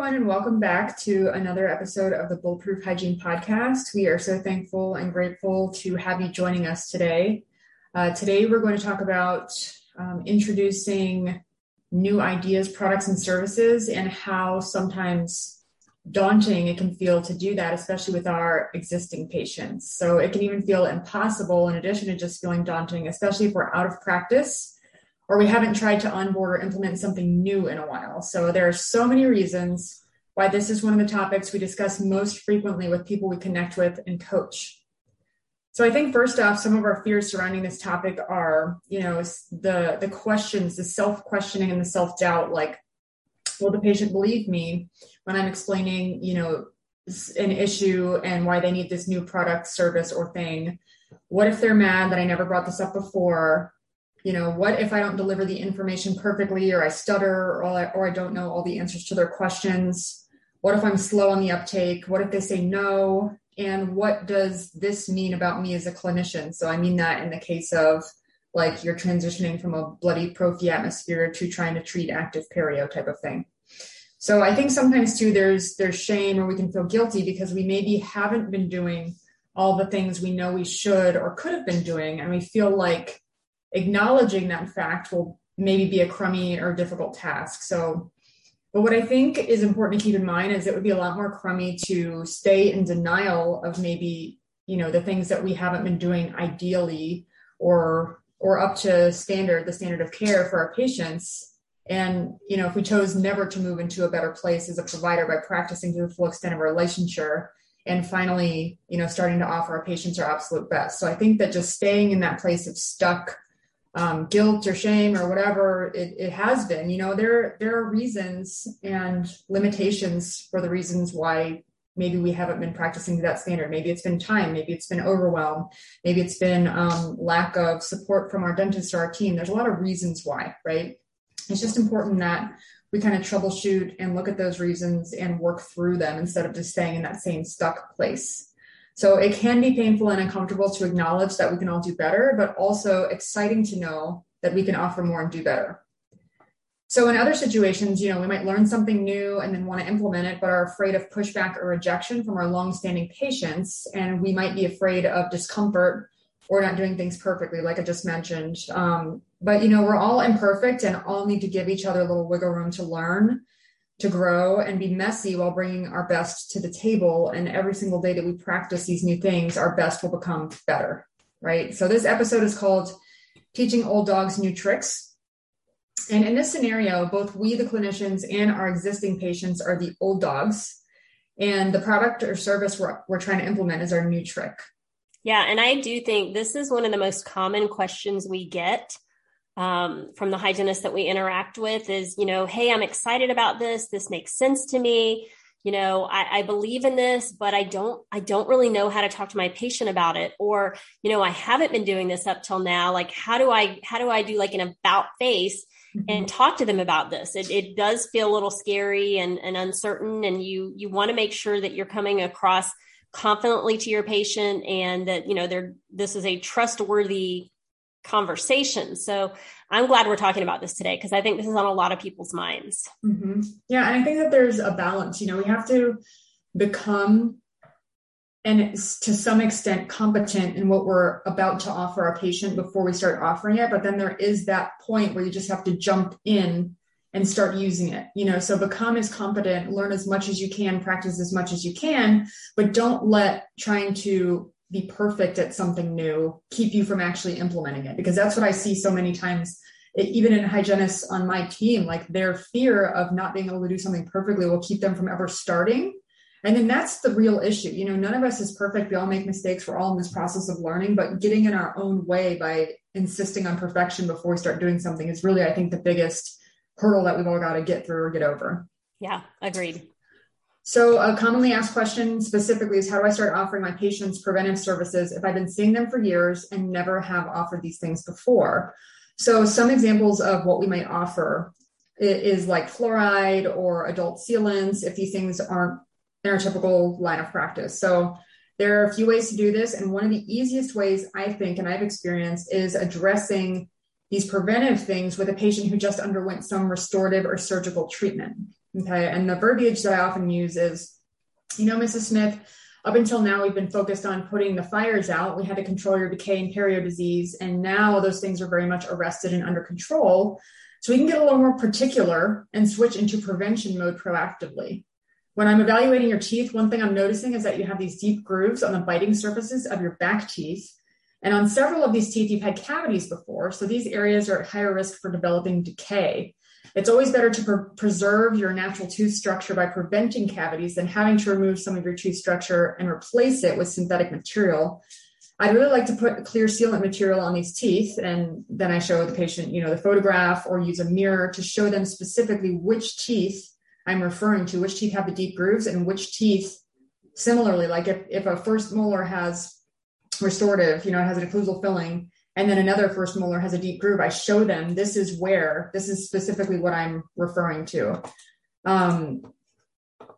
Everyone, and welcome back to another episode of the Bulletproof Hygiene Podcast. We are so thankful and grateful to have you joining us today. Uh, today, we're going to talk about um, introducing new ideas, products, and services, and how sometimes daunting it can feel to do that, especially with our existing patients. So, it can even feel impossible in addition to just feeling daunting, especially if we're out of practice or we haven't tried to onboard or implement something new in a while. So there are so many reasons why this is one of the topics we discuss most frequently with people we connect with and coach. So I think first off, some of our fears surrounding this topic are, you know, the the questions, the self-questioning and the self-doubt, like, will the patient believe me when I'm explaining, you know, an issue and why they need this new product, service, or thing? What if they're mad that I never brought this up before? You know what if i don't deliver the information perfectly or i stutter or I, or I don't know all the answers to their questions? What if i'm slow on the uptake? What if they say no? And what does this mean about me as a clinician? So i mean that in the case of like you're transitioning from a bloody prophy atmosphere to trying to treat active perio type of thing. So i think sometimes too there's there's shame or we can feel guilty because we maybe haven't been doing all the things we know we should or could have been doing and we feel like acknowledging that fact will maybe be a crummy or difficult task. So, but what I think is important to keep in mind is it would be a lot more crummy to stay in denial of maybe, you know, the things that we haven't been doing ideally or or up to standard, the standard of care for our patients. And, you know, if we chose never to move into a better place as a provider by practicing to the full extent of our licensure and finally, you know, starting to offer our patients our absolute best. So I think that just staying in that place of stuck um, guilt or shame or whatever it, it has been. You know, there there are reasons and limitations for the reasons why maybe we haven't been practicing to that standard. Maybe it's been time, maybe it's been overwhelm, maybe it's been um, lack of support from our dentist or our team. There's a lot of reasons why, right? It's just important that we kind of troubleshoot and look at those reasons and work through them instead of just staying in that same stuck place. So it can be painful and uncomfortable to acknowledge that we can all do better, but also exciting to know that we can offer more and do better. So in other situations, you know, we might learn something new and then want to implement it, but are afraid of pushback or rejection from our longstanding patients, and we might be afraid of discomfort or not doing things perfectly, like I just mentioned. Um, but you know, we're all imperfect and all need to give each other a little wiggle room to learn to grow and be messy while bringing our best to the table. And every single day that we practice these new things, our best will become better, right? So this episode is called Teaching Old Dogs New Tricks. And in this scenario, both we, the clinicians, and our existing patients are the old dogs. And the product or service we're, we're trying to implement is our new trick. Yeah. And I do think this is one of the most common questions we get um, from the hygienists that we interact with is, you know, hey, I'm excited about this. This makes sense to me. You know, I, I believe in this, but I don't, I don't really know how to talk to my patient about it. Or, you know, I haven't been doing this up till now. Like, how do I, how do I do like an about face mm-hmm. and talk to them about this? It, it does feel a little scary and, and uncertain. And you, you want to make sure that you're coming across confidently to your patient and that, you know, they're, this is a trustworthy conversation. So I'm glad we're talking about this today because I think this is on a lot of people's minds. Mm-hmm. Yeah. And I think that there's a balance. You know, we have to become and to some extent competent in what we're about to offer our patient before we start offering it. But then there is that point where you just have to jump in and start using it. You know, so become as competent, learn as much as you can, practice as much as you can, but don't let trying to be perfect at something new keep you from actually implementing it because that's what i see so many times it, even in hygienists on my team, like their fear of not being able to do something perfectly will keep them from ever starting. And then that's the real issue. You know, none of us is perfect. We all make mistakes. We're all in this process of learning, but getting in our own way by insisting on perfection before we start doing something is really, I think, the biggest hurdle that we've all got to get through or get over. Yeah, agreed. So, a commonly asked question specifically is how do I start offering my patients preventive services if I've been seeing them for years and never have offered these things before? So, some examples of what we might offer is like fluoride or adult sealants if these things aren't in our typical line of practice. So, there are a few ways to do this. And one of the easiest ways I think, and I've experienced, is addressing these preventive things with a patient who just underwent some restorative or surgical treatment. Okay. And the verbiage that I often use is, you know, Mrs. Smith, up until now, we've been focused on putting the fires out. We had to control your decay and perio disease. And now those things are very much arrested and under control. So we can get a little more particular and switch into prevention mode proactively. When I'm evaluating your teeth, one thing I'm noticing is that you have these deep grooves on the biting surfaces of your back teeth. And on several of these teeth, you've had cavities before. So these areas are at higher risk for developing decay. It's always better to pre- preserve your natural tooth structure by preventing cavities than having to remove some of your tooth structure and replace it with synthetic material. I'd really like to put clear sealant material on these teeth, and then I show the patient, you know, the photograph or use a mirror to show them specifically which teeth I'm referring to, which teeth have the deep grooves and which teeth similarly, like if, if a first molar has restorative, you know, it has an occlusal filling, and then another first molar has a deep groove, I show them this is where, this is specifically what I'm referring to. Um,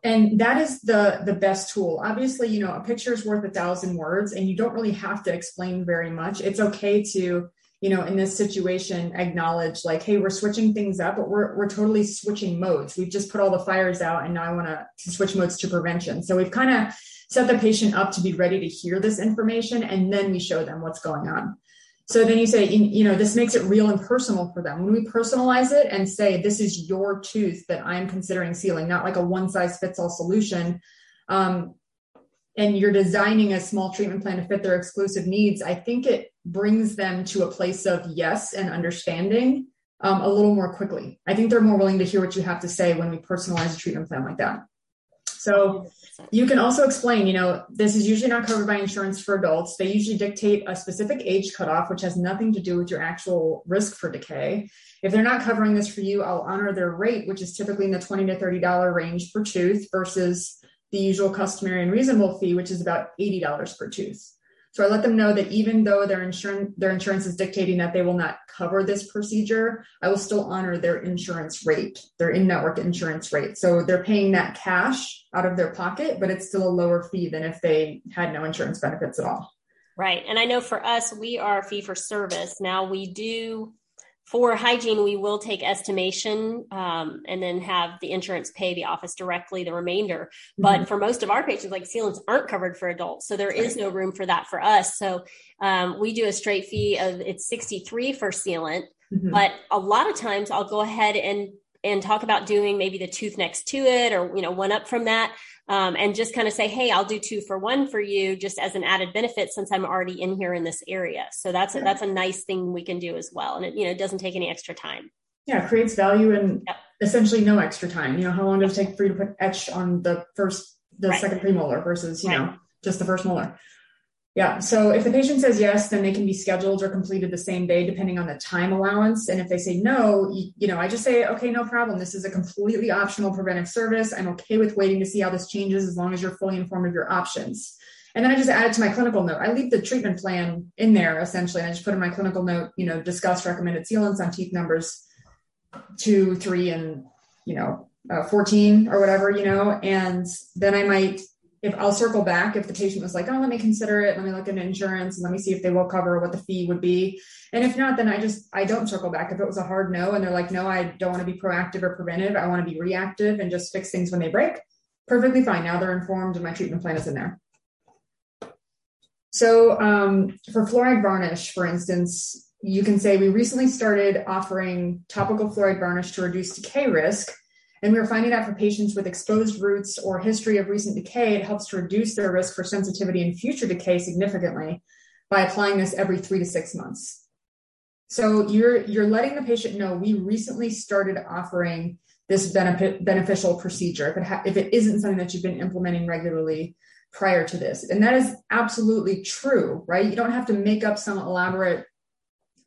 and that is the the best tool. Obviously you know a picture is worth a thousand words and you don't really have to explain very much. It's okay to you know in this situation acknowledge like hey we're switching things up but we're, we're totally switching modes. We've just put all the fires out and now i want to switch modes to prevention. So we've kind of set the patient up to be ready to hear this information and then we show them what's going on so then you say, you know, this makes it real and personal for them. When we personalize it and say, this is your tooth that I'm considering sealing, not like a one size fits all solution. Um, and you're designing a small treatment plan to fit their exclusive needs, I think it brings them to a place of yes and understanding um, a little more quickly. I think they're more willing to hear what you have to say when we personalize a treatment plan like that. So you can also explain, you know, this is usually not covered by insurance for adults. They usually dictate a specific age cutoff, which has nothing to do with your actual risk for decay. If they're not covering this for you, I'll honor their rate, which is typically in the 20 to $30 range per tooth versus the usual customary and reasonable fee, which is about $80 per tooth. So I let them know that even though their insurance their insurance is dictating that they will not cover this procedure, I will still honor their insurance rate, their in-network insurance rate. So they're paying that cash out of their pocket, but it's still a lower fee than if they had no insurance benefits at all. Right. And I know for us, we are fee for service. Now we do for hygiene, we will take estimation um, and then have the insurance pay the office directly the remainder. Mm-hmm. But for most of our patients, like sealants aren't covered for adults, so there is no room for that for us. So um, we do a straight fee of it's 63 for sealant. Mm-hmm. But a lot of times I'll go ahead and and talk about doing maybe the tooth next to it or you know one up from that um, and just kind of say hey i'll do two for one for you just as an added benefit since i'm already in here in this area so that's a, that's a nice thing we can do as well and it you know it doesn't take any extra time yeah it creates value and yep. essentially no extra time you know how long does it take for you to put etch on the first the right. second premolar versus you right. know just the first molar yeah. So if the patient says yes, then they can be scheduled or completed the same day, depending on the time allowance. And if they say no, you, you, know, I just say, okay, no problem. This is a completely optional preventive service. I'm okay with waiting to see how this changes as long as you're fully informed of your options. And then I just add it to my clinical note. I leave the treatment plan in there essentially. And I just put in my clinical note, you know, discuss recommended sealants on teeth numbers two, three, and, you know, uh, 14 or whatever, you know, and then I might if I'll circle back if the patient was like, oh, let me consider it, let me look at insurance and let me see if they will cover what the fee would be. And if not, then I just I don't circle back. If it was a hard no and they're like, no, I don't want to be proactive or preventive, I want to be reactive and just fix things when they break, perfectly fine. Now they're informed and my treatment plan is in there. So um, for fluoride varnish, for instance, you can say we recently started offering topical fluoride varnish to reduce decay risk and we were finding that for patients with exposed roots or history of recent decay, it helps to reduce their risk for sensitivity and future decay significantly by applying this every three to six months. So you're you're letting the patient know we recently started offering this benefit beneficial procedure if it ha- if it isn't something that you've been implementing regularly prior to this. And that is absolutely true, right? You don't have to make up some elaborate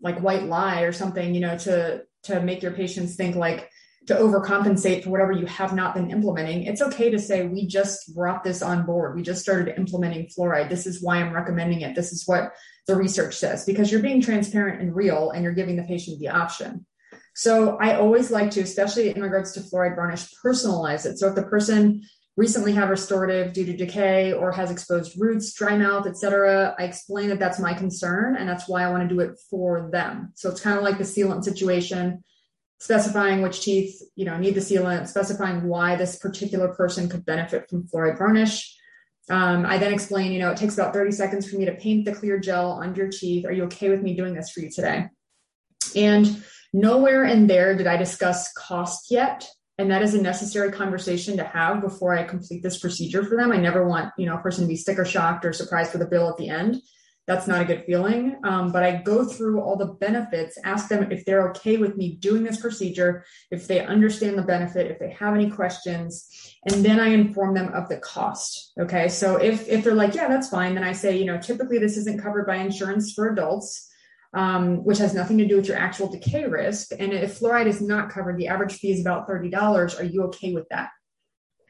like white lie or something, you know, to to make your patients think like to overcompensate for whatever you have not been implementing. It's okay to say we just brought this on board. We just started implementing fluoride. This is why I'm recommending it. This is what the research says because you're being transparent and real and you're giving the patient the option. So I always like to, especially in regards to fluoride varnish, personalize it. So if the person recently had restorative due to decay or has exposed roots, dry mouth, etc. I explain that that's my concern and that's why I want to do it for them. So it's kind of like the sealant situation, specifying which teeth, you know, need the sealant, specifying why this particular person could benefit from fluoride varnish. Um, I then explain, you know, it takes about 30 seconds for me to paint the clear gel on your teeth. Are you okay with me doing this for you today? And nowhere in there did I discuss cost yet and that is a necessary conversation to have before I complete this procedure for them. I never want you know a person to be sticker shocked or surprised for the bill at the end. That's not a good feeling. Um, but I go through all the benefits, ask them if they're okay with me doing this procedure, if they understand the benefit, if they have any questions, and then I inform them of the cost. Okay, so if if they're like, yeah, that's fine, then I say, you know, typically this isn't covered by insurance for adults um, which has nothing to do with your actual decay risk. And if fluoride is not covered, the average fee is about $30. Are you okay with that?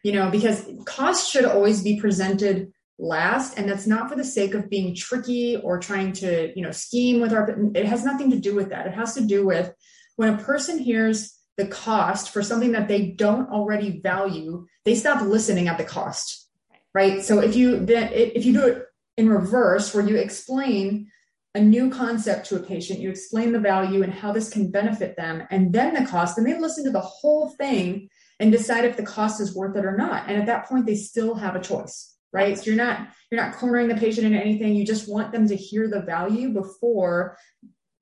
You know, because cost should always be presented last. And that's not for the sake of being tricky or trying to, you know, scheme with our, it has nothing to do with that. It has to do with when a person hears the cost for something that they don't already value, they stop listening at the cost. Right. So if you then if you do it in reverse, where you explain a new concept to a patient, you explain the value and how this can benefit them, and then the cost, and they listen to the whole thing and decide if the cost is worth it or not. And at that point, they still have a choice, right? So you're not you're not cornering the patient into anything. You just want them to hear the value before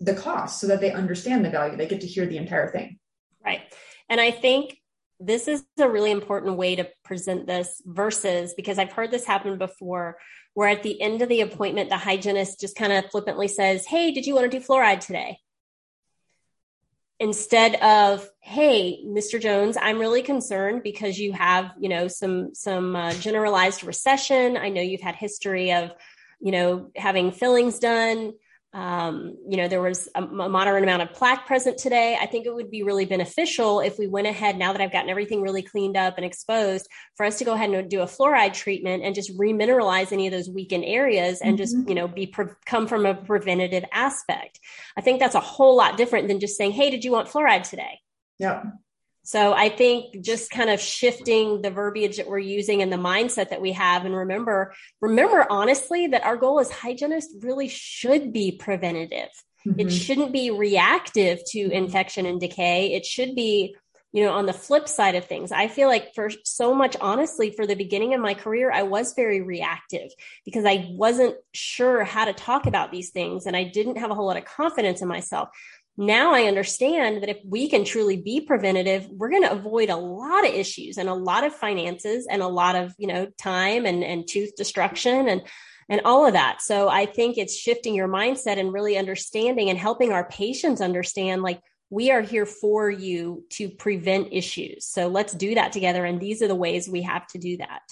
the cost so that they understand the value. They get to hear the entire thing. Right. And I think this is a really important way to present this versus because I've heard this happen before where at the end of the appointment, the hygienist just kind of flippantly says, Hey, did you want to do fluoride today? Instead of, Hey, Mr. Jones, I'm really concerned because you have, you know, some, some uh, generalized recession. I know you've had history of, you know, having fillings done. Um, you know, there was a, a, moderate amount of plaque present today. I think it would be really beneficial if we went ahead now that I've gotten everything really cleaned up and exposed for us to go ahead and do a fluoride treatment and just remineralize any of those weakened areas and mm-hmm. just, you know, be pre- come from a preventative aspect. I think that's a whole lot different than just saying, Hey, did you want fluoride today? Yeah. So I think just kind of shifting the verbiage that we're using and the mindset that we have. And remember, remember honestly that our goal as hygienists really should be preventative. Mm-hmm. It shouldn't be reactive to infection and decay. It should be, you know, on the flip side of things. I feel like for so much, honestly, for the beginning of my career, I was very reactive because I wasn't sure how to talk about these things and I didn't have a whole lot of confidence in myself now I understand that if we can truly be preventative, we're going to avoid a lot of issues and a lot of finances and a lot of, you know, time and, and tooth destruction and, and all of that. So I think it's shifting your mindset and really understanding and helping our patients understand like, we are here for you to prevent issues. So let's do that together. And these are the ways we have to do that.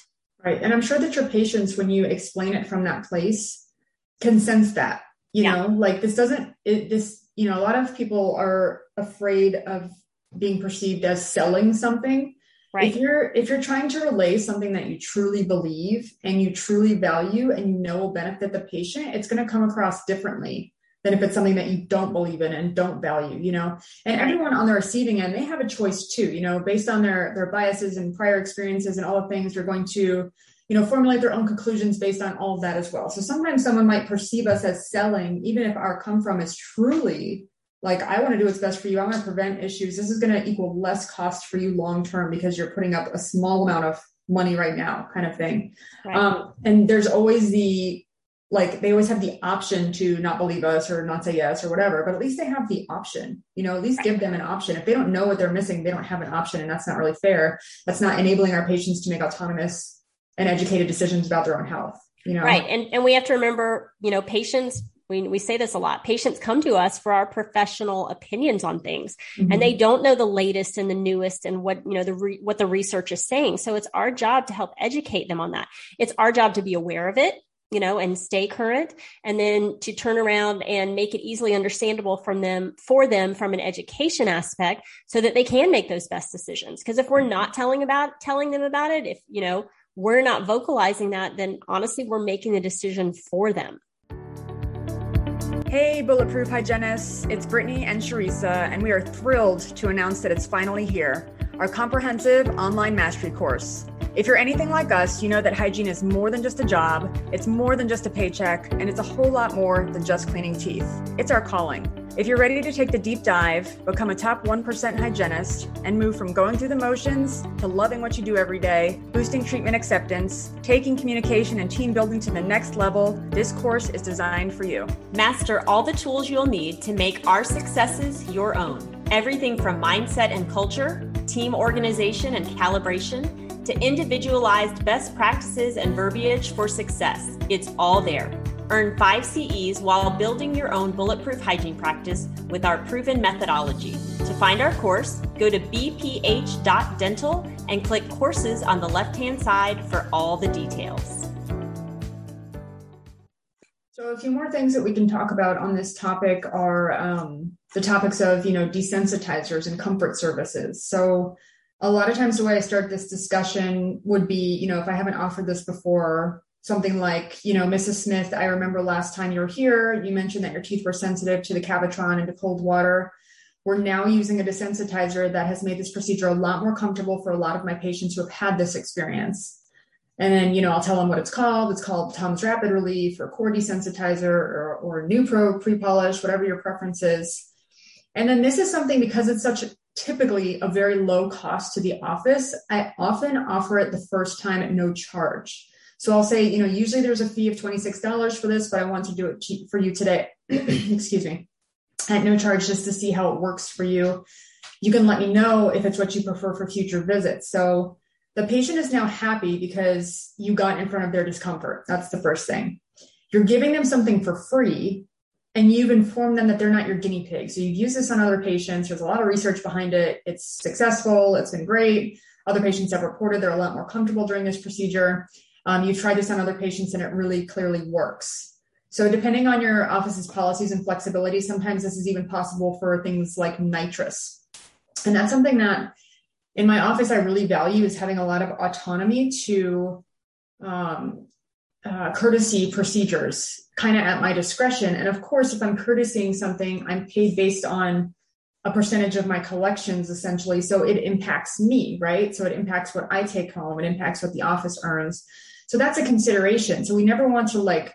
Right. And I'm sure that your patients, when you explain it from that place, can sense that, you yeah. know, like this doesn't, it, this, you know, a lot of people are afraid of being perceived as selling something. Right. If you're if you're trying to relay something that you truly believe and you truly value and you know will benefit the patient, it's going to come across differently than if it's something that you don't believe in and don't value, you know. And everyone on the receiving end, they have a choice too, you know, based on their their biases and prior experiences and all the things they're going to you know, formulate their own conclusions based on all of that as well. So sometimes someone might perceive us as selling, even if our come from is truly like, I want to do what's best for you. I want to prevent issues. This is going to equal less cost for you long term because you're putting up a small amount of money right now, kind of thing. Right. Um, and there's always the like they always have the option to not believe us or not say yes or whatever, but at least they have the option, you know, at least give them an option. If they don't know what they're missing, they don't have an option. And that's not really fair. That's not enabling our patients to make autonomous and educated decisions about their own health you know right and and we have to remember you know patients we, we say this a lot. Patients come to us for our professional opinions on things mm-hmm. and they don't know the latest and the newest and what, you know, the, re, what the research is saying. So it's our job to help educate them on that. It's our job to be aware of it you know, and stay current and then to turn around and make it easily understandable from them for them from an education aspect so that they can make those best decisions. Cause if we're not telling about telling them about it, if, you know, we're not vocalizing that, then honestly, we're making the decision for them. Hey, Bulletproof Hygienists, it's Brittany and Sharisa, and we are thrilled to announce that it's finally here our comprehensive online mastery course. If you're anything like us, you know that hygiene is more than just a job, it's more than just a paycheck, and it's a whole lot more than just cleaning teeth. It's our calling. If you're ready to take the deep dive, become a top 1% hygienist, and move from going through the motions to loving what you do every day, boosting treatment acceptance, taking communication and team building to the next level, this course is designed for you. Master all the tools you'll need to make our successes your own. Everything from mindset and culture, team organization and calibration, to individualized best practices and verbiage for success. It's all there. Earn five CEs while building your own bulletproof hygiene practice with our proven methodology. To find our course, go to bph.dental and click courses on the left hand side for all the details. So, a few more things that we can talk about on this topic are um, the topics of, you know, desensitizers and comfort services. So, a lot of times the way I start this discussion would be, you know, if I haven't offered this before, something like, you know, Mrs. Smith, I remember last time you were here, you mentioned that your teeth were sensitive to the Cavitron and to cold water. We're now using a desensitizer that has made this procedure a lot more comfortable for a lot of my patients who have had this experience. And then, you know, I'll tell them what it's called. It's called Tom's Rapid Relief or Core Desensitizer or, or Pro pre-polish, whatever your preference is. And then this is something because it's such typically a very low cost to the office, I often offer it the first time at no charge. So I'll say, you know, usually there's a fee of $26 for this, but I want to do it for you today. Excuse me. At no charge just to see how it works for you. You can let me know if it's what you prefer for future visits. So the patient is now happy because you got in front of their discomfort. That's the first thing. You're giving them something for free and you've informed them that they're not your guinea pig. So you've used this on other patients. There's a lot of research behind it. It's successful. It's been great. Other patients have reported they're a lot more comfortable during this procedure. Um, you try this on other patients and it really clearly works. So depending on your office's policies and flexibility, sometimes this is even possible for things like nitrous. And that's something that in my office I really value is having a lot of autonomy to um, uh, courtesy procedures kind of at my discretion. And of course, if I'm courtesying something, I'm paid based on a percentage of my collections essentially. So it impacts me, right? So it impacts what I take home, it impacts what the office earns. So that's a consideration. So we never want to like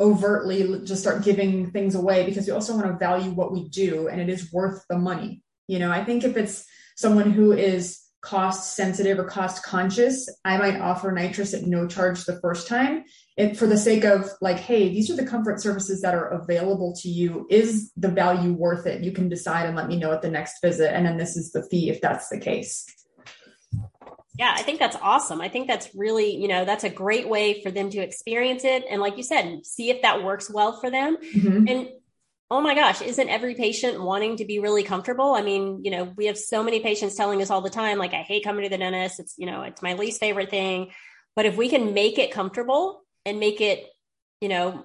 overtly just start giving things away because we also want to value what we do and it is worth the money. You know, I think if it's someone who is cost sensitive or cost conscious, I might offer nitrous at no charge the first time. For the sake of like, hey, these are the comfort services that are available to you. Is the value worth it? You can decide and let me know at the next visit. And then this is the fee if that's the case. Yeah, I think that's awesome. I think that's really, you know, that's a great way for them to experience it. And like you said, see if that works well for them. Mm-hmm. And oh my gosh, isn't every patient wanting to be really comfortable? I mean, you know, we have so many patients telling us all the time, like, I hate coming to the dentist. It's, you know, it's my least favorite thing. But if we can make it comfortable and make it, you know,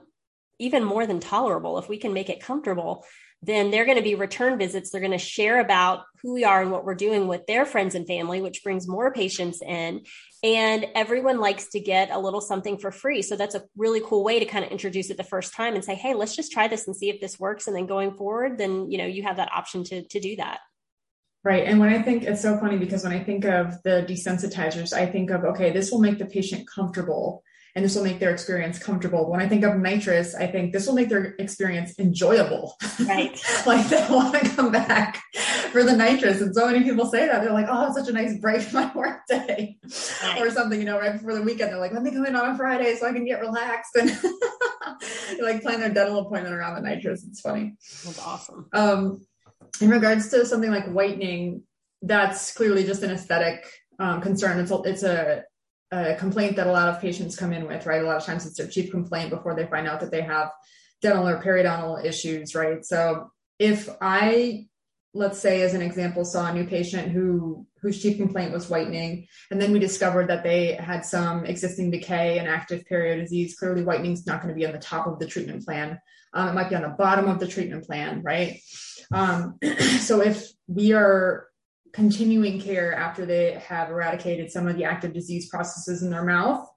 even more than tolerable, if we can make it comfortable, then they're going to be return visits. They're going to share about who we are and what we're doing with their friends and family, which brings more patients in. And everyone likes to get a little something for free. So that's a really cool way to kind of introduce it the first time and say, hey, let's just try this and see if this works. And then going forward, then you know, you have that option to to do that. Right. And when I think it's so funny because when I think of the desensitizers, I think of, okay, this will make the patient comfortable and this will make their experience comfortable. When I think of nitrous, I think this will make their experience enjoyable. Right. like they want to come back for the nitrous. And so many people say that. They're like, oh, it's such a nice break from my work day. Right. Or something, you know, right before the weekend. They're like, let me come in on a Friday so I can get relaxed and like plan their dental appointment around the nitrous. It's funny. That's awesome. Um, in regards to something like whitening, that's clearly just an aesthetic um, concern. It's a, it's a a complaint that a lot of patients come in with, right? A lot of times it's their chief complaint before they find out that they have dental or periodontal issues, right? So if I let's say as an example saw a new patient who whose chief complaint was whitening and then we discovered that they had some existing decay and active perio disease clearly whitening is not going to be on the top of the treatment plan um, it might be on the bottom of the treatment plan right um, so if we are continuing care after they have eradicated some of the active disease processes in their mouth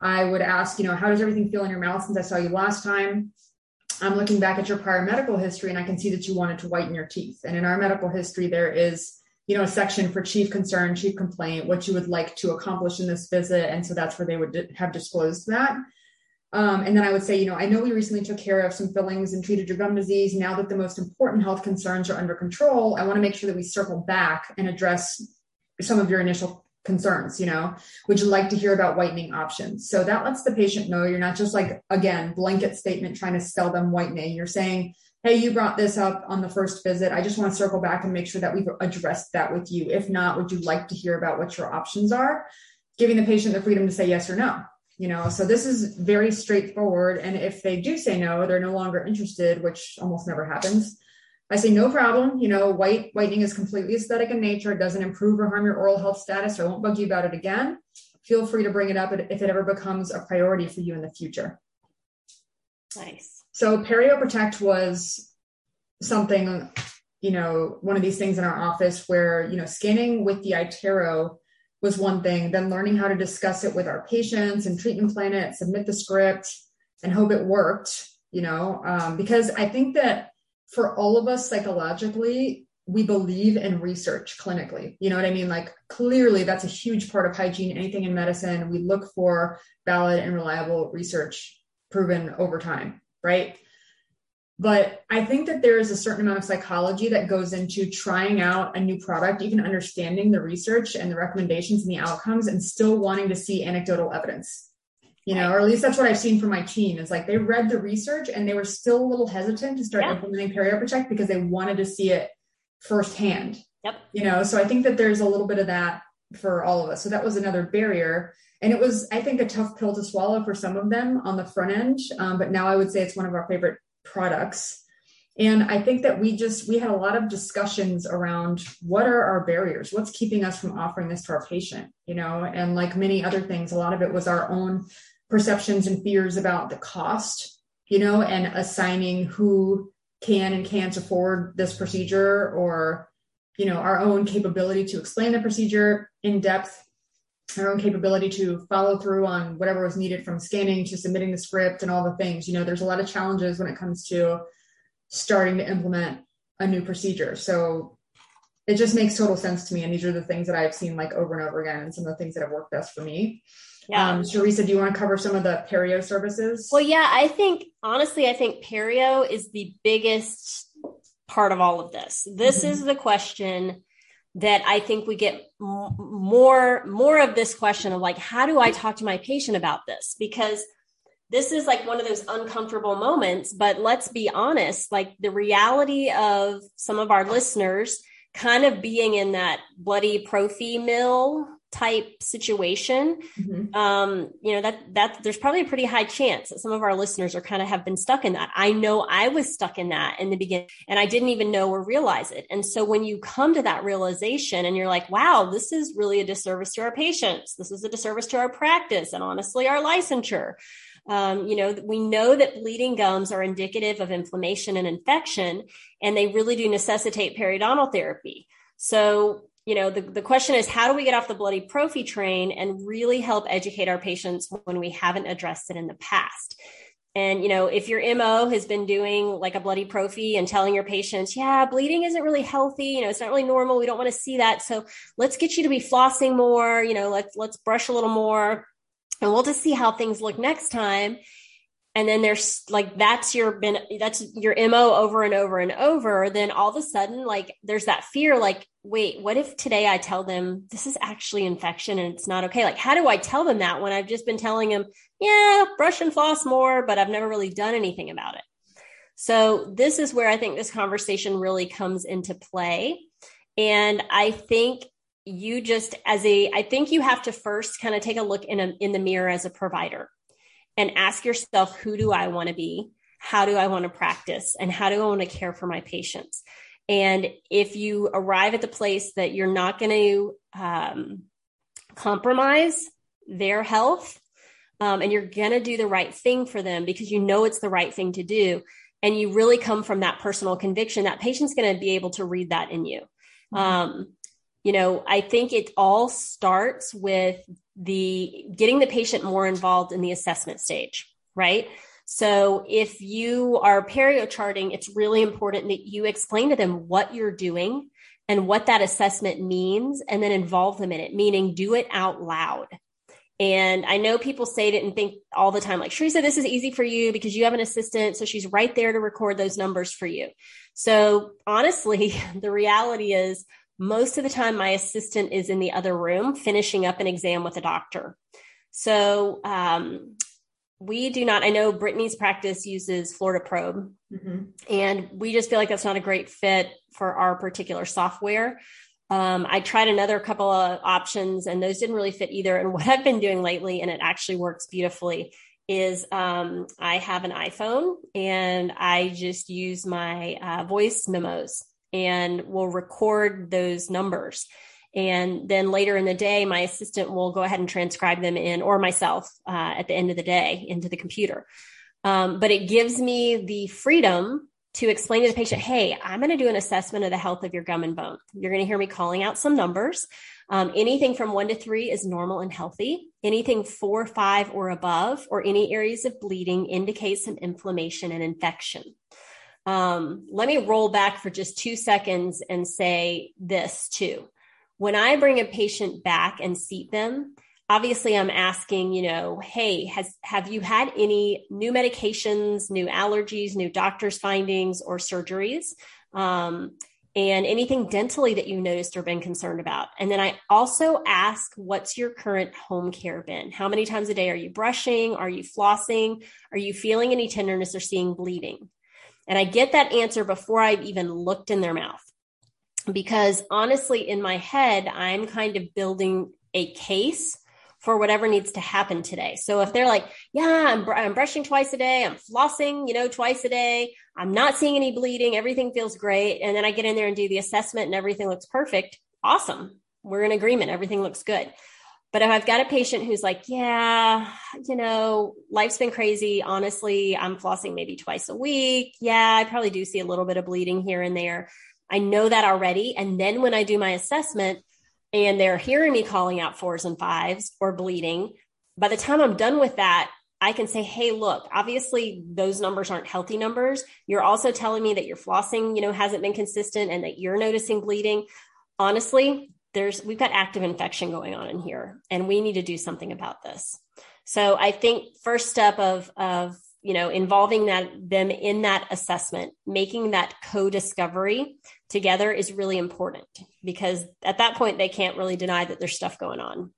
i would ask you know how does everything feel in your mouth since i saw you last time I'm looking back at your prior medical history and I can see that you wanted to whiten your teeth. And in our medical history, there is, you know, a section for chief concern, chief complaint, what you would like to accomplish in this visit. And so that's where they would have disclosed that. Um, and then I would say, you know, I know we recently took care of some fillings and treated your gum disease. Now that the most important health concerns are under control, I want to make sure that we circle back and address some of your initial concerns you know? Would you like to hear about whitening options? So that lets the patient know you're not just like again blanket statement trying to sell them whitening. You're saying hey you brought this up on the first visit. I just want to circle back and make sure that we've addressed that with you. If not would you like to hear about what your options are? Giving the patient the freedom to say yes or no you know so this is very straightforward and if they do say no they're no longer interested which almost never happens I say, no problem. You know, white whitening is completely aesthetic in nature. It doesn't improve or harm your oral health status. So I won't bug you about it again. Feel free to bring it up if it ever becomes a priority for you in the future. Nice. So Perio Protect was something, you know, one of these things in our office where, you know, scanning with the iTero was one thing, then learning how to discuss it with our patients and treatment plan it, submit the script, and hope it worked, you know, um, because I think that for all of us psychologically, we believe in research clinically. You know what I mean? Like clearly that's a huge part of hygiene, anything in medicine. We look for valid and reliable research proven over time, right? But I think that there is a certain amount of psychology that goes into trying out a new product, even understanding the research and the recommendations and the outcomes, and still wanting to see anecdotal evidence you know, or at least that's what I've seen from my team. Is like they read the research and they were still a little hesitant to start yeah. implementing Perio Protect because they wanted to see it firsthand. Yep. You know, so I think that there's a little bit of that for all of us. So that was another barrier. And it was, I think, a tough pill to swallow for some of them on the front end. Um, but now I would say it's one of our favorite products. And I think that we just we had a lot of discussions around what are our barriers? What's keeping us from offering this to our patient? You know, and like many other things, a lot of it was our own perceptions and fears about the cost, you know, and assigning who can and can't afford this procedure or, you know, our own capability to explain the procedure in depth, our own capability to follow through on whatever was needed from scanning to submitting the script and all the things. You know, there's a lot of challenges when it comes to starting to implement a new procedure. So it just makes total sense to me. And these are the things that I've seen like over and over again and some of the things that have worked best for me. Yeah. Um, Teresa, do you want to cover some of the perio services? Well, yeah, I think honestly, I think perio is the biggest part of all of this. This mm-hmm. is the question that I think we get more more of this question of like, how do I talk to my patient about this? Because this is like one of those uncomfortable moments. But let's be honest, like the reality of some of our listeners kind of being in that bloody prophy mill type situation mm-hmm. um you know that that there's probably a pretty high chance that some of our listeners are kind of have been stuck in that i know i was stuck in that in the beginning and i didn't even know or realize it and so when you come to that realization and you're like wow this is really a disservice to our patients this is a disservice to our practice and honestly our licensure um, you know, we know that bleeding gums are indicative of inflammation and infection, and they really do necessitate periodontal therapy. So, you know, the, the question is how do we get off the bloody prophy train and really help educate our patients when we haven't addressed it in the past? And, you know, if your MO has been doing like a bloody prophy and telling your patients, yeah, bleeding isn't really healthy, you know, it's not really normal. We don't want to see that. So let's get you to be flossing more, you know, let's, let's brush a little more and we'll just see how things look next time and then there's like that's your been that's your mo over and over and over then all of a sudden like there's that fear like wait what if today i tell them this is actually infection and it's not okay? Like how do i tell them that when i've just been telling them yeah brush and floss more but i've never really done anything about it? So this is where i think this conversation really comes into play. And i think you just as a i think you have to first kind of take a look in a, in the mirror as a provider and ask yourself who do i want to be? How do I want to practice? And how do I want to care for my patients? And if you arrive at the place that you're not going to um, compromise their health um, and you're going to do the right thing for them because you know it's the right thing to do, and you really come from that personal conviction, that patient's going to be able to read that in you. Mm-hmm. Um, you know, I think it all starts with the getting the patient more involved in the assessment stage, right? So if you are perio charting, it's really important that you explain to them what you're doing and what that assessment means and then involve them in it, meaning do it out loud. And I know people say it and think all the time, like, Teresa, this is easy for you because you have an assistant. So she's right there to record those numbers for you. So honestly, the reality is most of the time my assistant is in the other room finishing up an exam with a doctor. So um, we do not, I know Brittany's practice uses Florida Probe, mm-hmm. and we just feel like that's not a great fit for our particular software. Um, I tried another couple of options and those didn't really fit either. And what I've been doing lately, and it actually works beautifully, is um, I have an iPhone and I just use my uh, voice memos and will record those numbers. And then later in the day, my assistant will go ahead and transcribe them in, or myself uh, at the end of the day into the computer. Um, but it gives me the freedom to explain to the patient, hey, I'm going to do an assessment of the health of your gum and bone. You're going to hear me calling out some numbers. Um, anything from one to three is normal and healthy. Anything four, five, or above, or any areas of bleeding indicates some inflammation and infection. Um, let me roll back for just two seconds and say this too. When I bring a patient back and seat them, obviously i'm asking you know hey has have you had any new medications new allergies new doctor's findings or surgeries? Um, and anything dentally that you noticed or been concerned about? And then i also ask what's your current home care been? How many times a day are you brushing? Are you flossing? Are you feeling any tenderness or seeing bleeding? And i get that answer before i've even looked in their mouth because honestly in my head i'm kind of building a case for whatever needs to happen today. So if they're like, yeah, I'm, br- I'm brushing twice a day, I'm flossing, you know, twice a day, I'm not seeing any bleeding, everything feels great. And then I get in there and do the assessment and everything looks perfect. Awesome. We're in agreement. Everything looks good. But if I've got a patient who's like, yeah, you know, life's been crazy. Honestly, I'm flossing maybe twice a week. Yeah, I probably do see a little bit of bleeding here and there. I know that already. And then when I do my assessment, and they're hearing me calling out fours and fives or bleeding, by the time I'm done with that, I can say, hey, look, obviously those numbers aren't healthy numbers. You're also telling me that your flossing, you know, hasn't been consistent and that you're noticing bleeding. Honestly, there's we've got active infection going on in here and we need to do something about this. So I think first step of of you know involving that them in that assessment making that co-discovery together is really important because at that point they can't really deny that there's stuff going on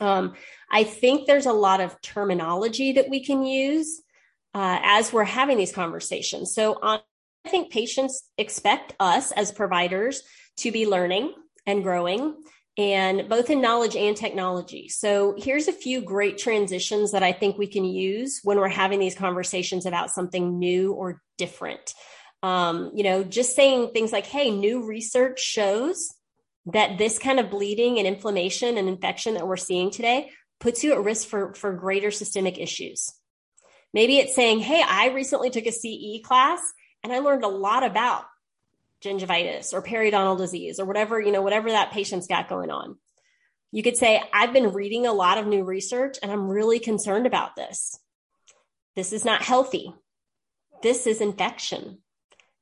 um, i think there's a lot of terminology that we can use uh, as we're having these conversations so on, i think patients expect us as providers to be learning and growing and both in knowledge and technology. So here's a few great transitions that I think we can use when we're having these conversations about something new or different. Um, you know, just saying things like, hey, new research shows that this kind of bleeding and inflammation and infection that we're seeing today puts you at risk for, for greater systemic issues. Maybe it's saying, hey, I recently took a CE class and I learned a lot about gingivitis or periodontal disease or whatever, you know, whatever that patient's got going on. You could say, I've been reading a lot of new research and I'm really concerned about this. This is not healthy. This is infection.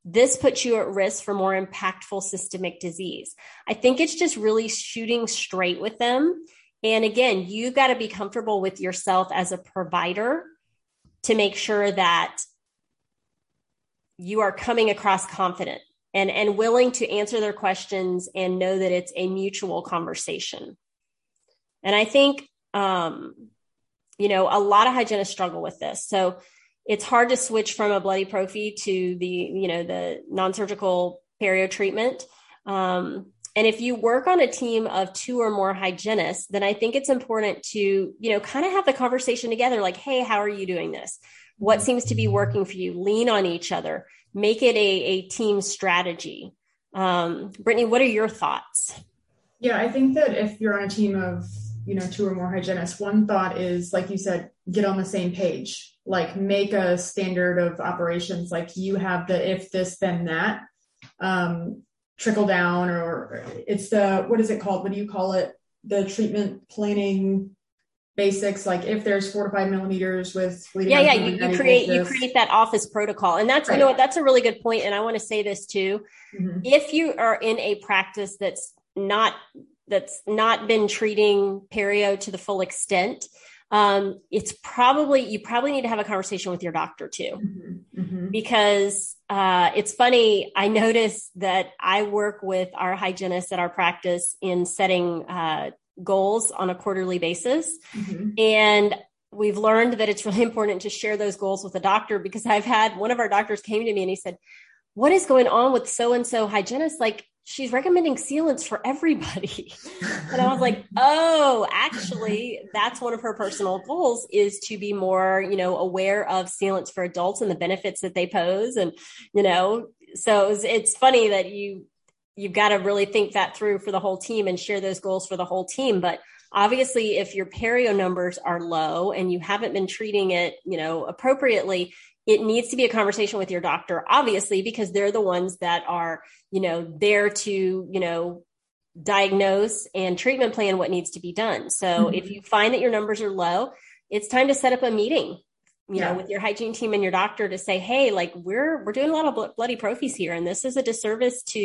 This puts you at risk for more impactful systemic disease. I think it's just really shooting straight with them. And again, you've got to be comfortable with yourself as a provider to make sure that you are coming across confident and and willing to answer their questions and know that it's a mutual conversation and i think um you know a lot of hygienists struggle with this so it's hard to switch from a bloody prophy to the you know the non-surgical perio treatment. Um, and if you work on a team of two or more hygienists then i think it's important to you know kind of have the conversation together like hey how are you doing this? What seems to be working for you? Lean on each other. Make it a, a team strategy. Um, brittany what are your thoughts? Yeah i think that if you're on a team of you know two or more hygienists one thought is like you said get on the same page like make a standard of operations like you have the if this then that um, trickle down or it's the what is it called? What do you call it? The treatment planning basics like if there's four to five millimeters with bleeding yeah yeah you, you create you create that office protocol. And that's right. you know what? That's a really good point and i want to say this too. Mm-hmm. if you are in a practice that's not that's not been treating perio to the full extent um, it's probably you probably need to have a conversation with your doctor too mm-hmm. Mm-hmm. because uh, it's funny i noticed that i work with our hygienists at our practice in setting uh, goals on a quarterly basis. Mm-hmm. And we've learned that it's really important to share those goals with a doctor because I've had one of our doctors came to me and he said, What is going on with so and so hygienist? Like, she's recommending sealants for everybody. and I was like, oh, actually, that's one of her personal goals is to be more, you know, aware of sealants for adults and the benefits that they pose. And, you know, so it's, it's funny that you you've got to really think that through for the whole team and share those goals for the whole team. But obviously, if your perio numbers are low and you haven't been treating it, you know, appropriately, it needs to be a conversation with your doctor, obviously, because they're the ones that are, you know, there to, you know, diagnose and treatment plan what needs to be done. So mm-hmm. if you find that your numbers are low, it's time to set up a meeting you yeah. know with your hygiene team and your doctor to say hey like we're we're doing a lot of bloody prophies here and this is a disservice to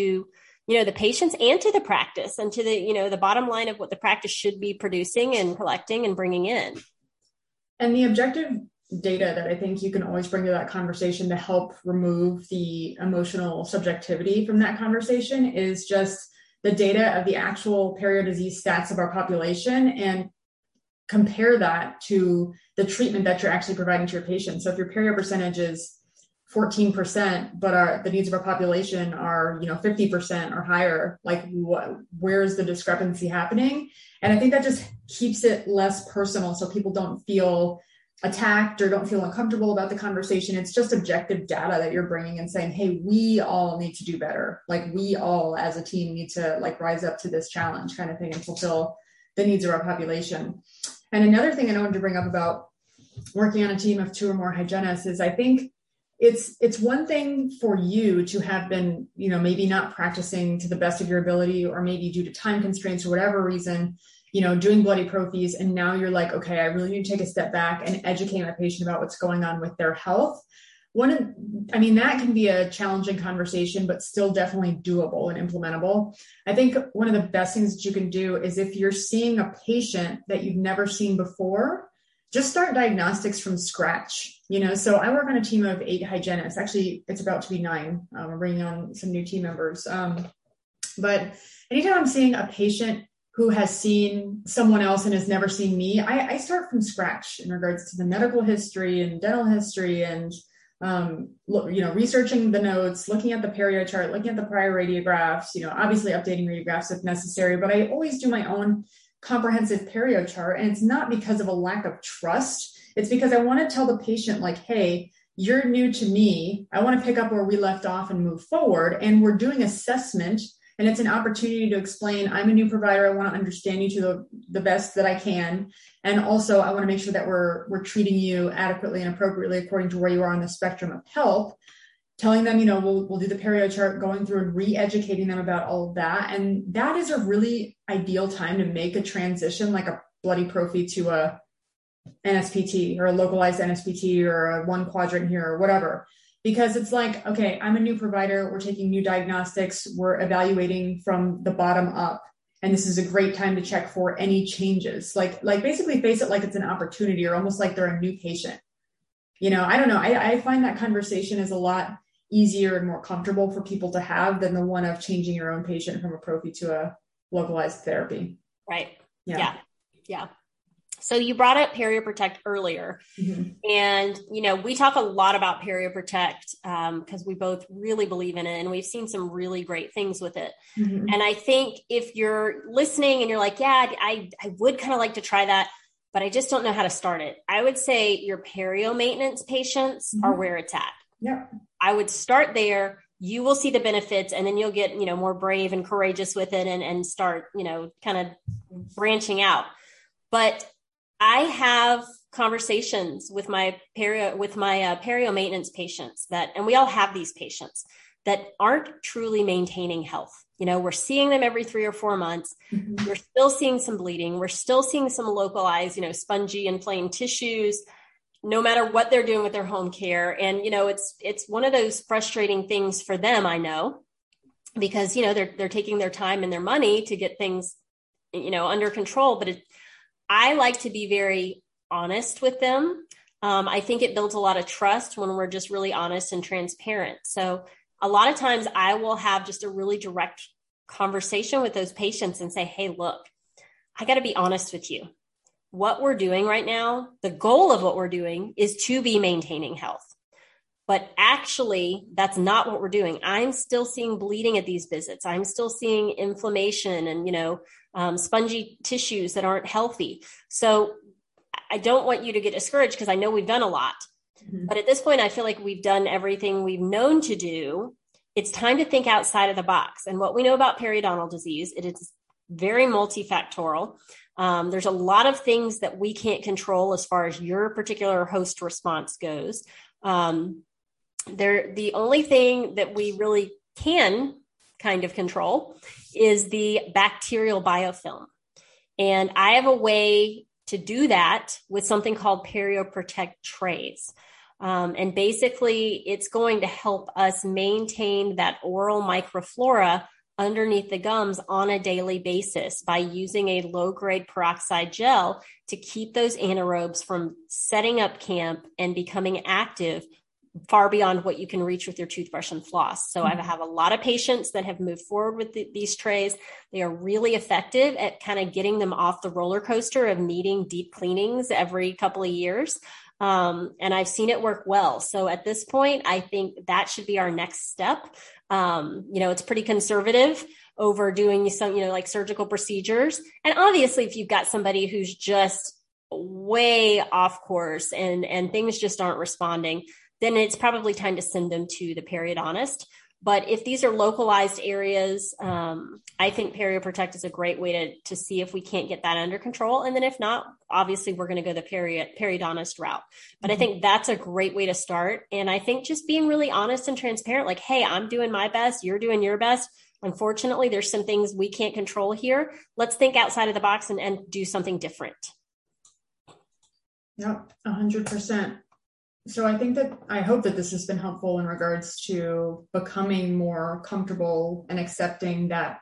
you know the patients and to the practice and to the you know the bottom line of what the practice should be producing and collecting and bringing in and the objective data that i think you can always bring to that conversation to help remove the emotional subjectivity from that conversation is just the data of the actual perio disease stats of our population and compare that to the treatment that you're actually providing to your patients so if your perio percentage is 14%, but our the needs of our population are, you know, 50% or higher. Like what where's the discrepancy happening? And I think that just keeps it less personal so people don't feel attacked or don't feel uncomfortable about the conversation. It's just objective data that you're bringing and saying, "Hey, we all need to do better. Like we all as a team need to like rise up to this challenge kind of thing and fulfill the needs of our population." And another thing I wanted to bring up about working on a team of two or more hygienists is I think it's it's one thing for you to have been you know maybe not practicing to the best of your ability or maybe due to time constraints or whatever reason you know doing bloody prophies and now you're like okay i really need to take a step back and educate my patient about what's going on with their health one of i mean that can be a challenging conversation but still definitely doable and implementable i think one of the best things that you can do is if you're seeing a patient that you've never seen before just start diagnostics from scratch. You know, so I work on a team of eight hygienists. Actually, it's about to be nine. Um, we're bringing on some new team members. Um, but anytime I'm seeing a patient who has seen someone else and has never seen me, I, I start from scratch in regards to the medical history and dental history and um, you know, researching the notes, looking at the perio chart, looking at the prior radiographs, you know, obviously updating radiographs if necessary, but I always do my own comprehensive perio chart. And it's not because of a lack of trust. It's because I want to tell the patient, like, hey, you're new to me. I want to pick up where we left off and move forward. And we're doing assessment. And it's an opportunity to explain I'm a new provider. I want to understand you to the, the best that I can. And also I want to make sure that we're we're treating you adequately and appropriately according to where you are on the spectrum of health telling them, you know, we'll, we'll do the perio chart, going through and re-educating them about all of that. And that is a really ideal time to make a transition, like a bloody prophy to a NSPT or a localized NSPT or a one quadrant here or whatever. Because it's like, okay, I'm a new provider. We're taking new diagnostics. We're evaluating from the bottom up. And this is a great time to check for any changes. Like, like basically face it like it's an opportunity or almost like they're a new patient. You know, I don't know. I, I find that conversation is a lot easier and more comfortable for people to have than the one of changing your own patient from a prophy to a localized therapy. Right. Yeah. Yeah. yeah. So you brought up Perio Protect earlier, mm-hmm. and you know we talk a lot about Perio Protect because um, we both really believe in it, and we've seen some really great things with it. Mm-hmm. And I think if you're listening and you're like, yeah, I I would kind of like to try that, but I just don't know how to start it. I would say your perio maintenance patients mm-hmm. are where it's at. Yeah. I would start there. You will see the benefits and then you'll get, you know, more brave and courageous with it and, and start, you know, kind of branching out. But I have conversations with my perio with my uh, perio maintenance patients that, and we all have these patients that aren't truly maintaining health. You know, we're seeing them every three or four months. Mm-hmm. We're still seeing some bleeding. We're still seeing some localized, you know, spongy and inflamed tissues, no matter what they're doing with their home care. And, you know, it's it's one of those frustrating things for them, I know, because, you know, they're they're taking their time and their money to get things, you know, under control. But it, I like to be very honest with them. Um, I think it builds a lot of trust when we're just really honest and transparent. So a lot of times I will have just a really direct conversation with those patients and say, Hey, look, I got to be honest with you. What we're doing right now, the goal of what we're doing is to be maintaining health. But actually, that's not what we're doing. I'm still seeing bleeding at these visits. I'm still seeing inflammation and, you know, um, spongy tissues that aren't healthy. So I don't want you to get discouraged because I know we've done a lot. Mm-hmm. But at this point, I feel like we've done everything we've known to do. It's time to think outside of the box. And what we know about periodontal disease, it is very multifactorial. Um, there's a lot of things that we can't control as far as your particular host response goes. Um, there, the only thing that we really can kind of control is the bacterial biofilm. And I have a way to do that with something called PerioProtect trays. Um, and basically, it's going to help us maintain that oral microflora underneath the gums on a daily basis by using a low grade peroxide gel to keep those anaerobes from setting up camp and becoming active far beyond what you can reach with your toothbrush and floss. So mm-hmm. I have a lot of patients that have moved forward with the, these trays. They are really effective at kind of getting them off the roller coaster of needing deep cleanings every couple of years. Um, and I've seen it work well. So at this point, I think that should be our next step. Um, you know, it's pretty conservative over doing some, you know, like surgical procedures. And obviously, if you've got somebody who's just way off course and and things just aren't responding, then it's probably time to send them to the periodontist. But if these are localized areas, um, I think PerioProtect is a great way to, to see if we can't get that under control. And then if not, obviously we're going to go the peri- periodontist route. But mm-hmm. I think that's a great way to start. And I think just being really honest and transparent, like, hey, I'm doing my best, you're doing your best. Unfortunately, there's some things we can't control here. Let's think outside of the box and, and do something different. Yep, 100% so I think that I hope that this has been helpful in regards to becoming more comfortable and accepting that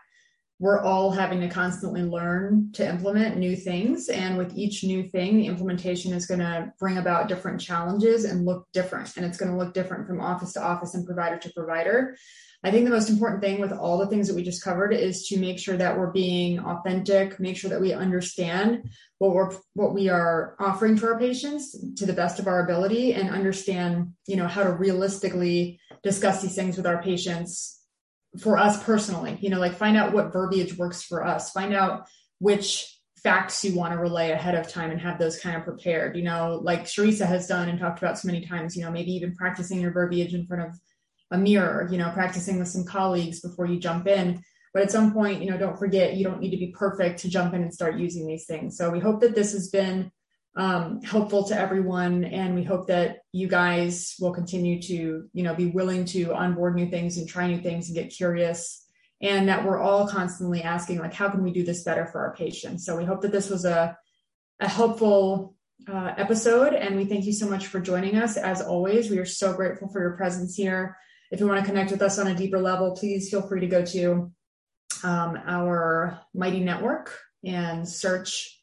we're all having to constantly learn to implement new things. And with each new thing, the implementation is going to bring about different challenges and look different. And it's going to look different from office to office and provider to provider. I think the most important thing with all the things that we just covered is to make sure that we're being authentic, make sure that we understand what we're what we are offering to our patients to the best of our ability and understand, you know, how to realistically discuss these things with our patients for us personally. You know, like find out what verbiage works for us, find out which facts you want to relay ahead of time and have those kind of prepared. You know, like Sharisa has done and talked about so many times, you know, maybe even practicing your verbiage in front of a mirror, you know, practicing with some colleagues before you jump in. But at some point, you know, don't forget you don't need to be perfect to jump in and start using these things. So we hope that this has been um, helpful to everyone, and we hope that you guys will continue to, you know, be willing to onboard new things and try new things and get curious, and that we're all constantly asking, like, how can we do this better for our patients? So we hope that this was a a helpful uh, episode, and we thank you so much for joining us. As always, we are so grateful for your presence here. If you want to connect with us on a deeper level, please feel free to go to um, our Mighty Network and search